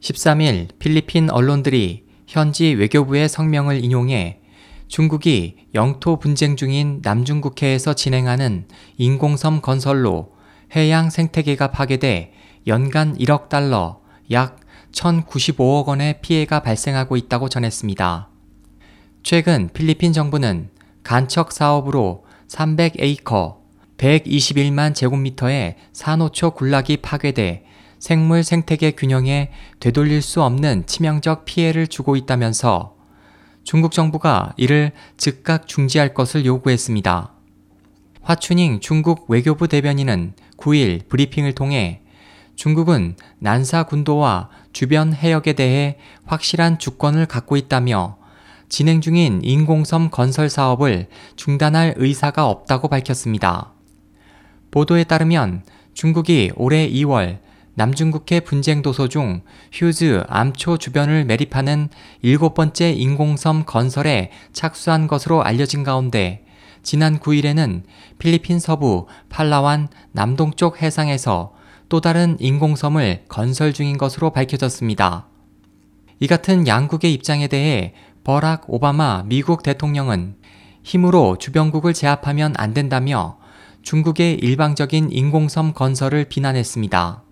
13일 필리핀 언론들이 현지 외교부의 성명을 인용해 중국이 영토 분쟁 중인 남중국해에서 진행하는 인공섬 건설로 해양 생태계가 파괴돼 연간 1억 달러, 약 1,095억 원의 피해가 발생하고 있다고 전했습니다. 최근 필리핀 정부는 간척 사업으로 300에이커, 121만 제곱미터의 산호초 군락이 파괴돼 생물 생태계 균형에 되돌릴 수 없는 치명적 피해를 주고 있다면서 중국 정부가 이를 즉각 중지할 것을 요구했습니다. 화춘잉 중국 외교부 대변인은 9일 브리핑을 통해 중국은 난사 군도와 주변 해역에 대해 확실한 주권을 갖고 있다며 진행 중인 인공섬 건설 사업을 중단할 의사가 없다고 밝혔습니다. 보도에 따르면 중국이 올해 2월 남중국해 분쟁 도서 중 휴즈 암초 주변을 매립하는 일곱 번째 인공섬 건설에 착수한 것으로 알려진 가운데 지난 9일에는 필리핀 서부 팔라완 남동쪽 해상에서 또 다른 인공섬을 건설 중인 것으로 밝혀졌습니다. 이 같은 양국의 입장에 대해 버락 오바마 미국 대통령은 힘으로 주변국을 제압하면 안 된다며 중국의 일방적인 인공섬 건설을 비난했습니다.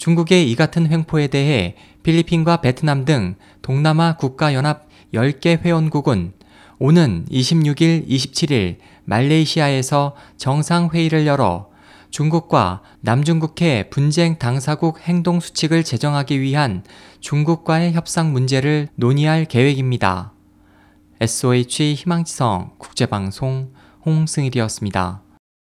중국의 이 같은 횡포에 대해 필리핀과 베트남 등 동남아 국가연합 10개 회원국은 오는 26일, 27일 말레이시아에서 정상회의를 열어 중국과 남중국해 분쟁 당사국 행동 수칙을 제정하기 위한 중국과의 협상 문제를 논의할 계획입니다. SOH 희망지성 국제방송 홍승일이었습니다.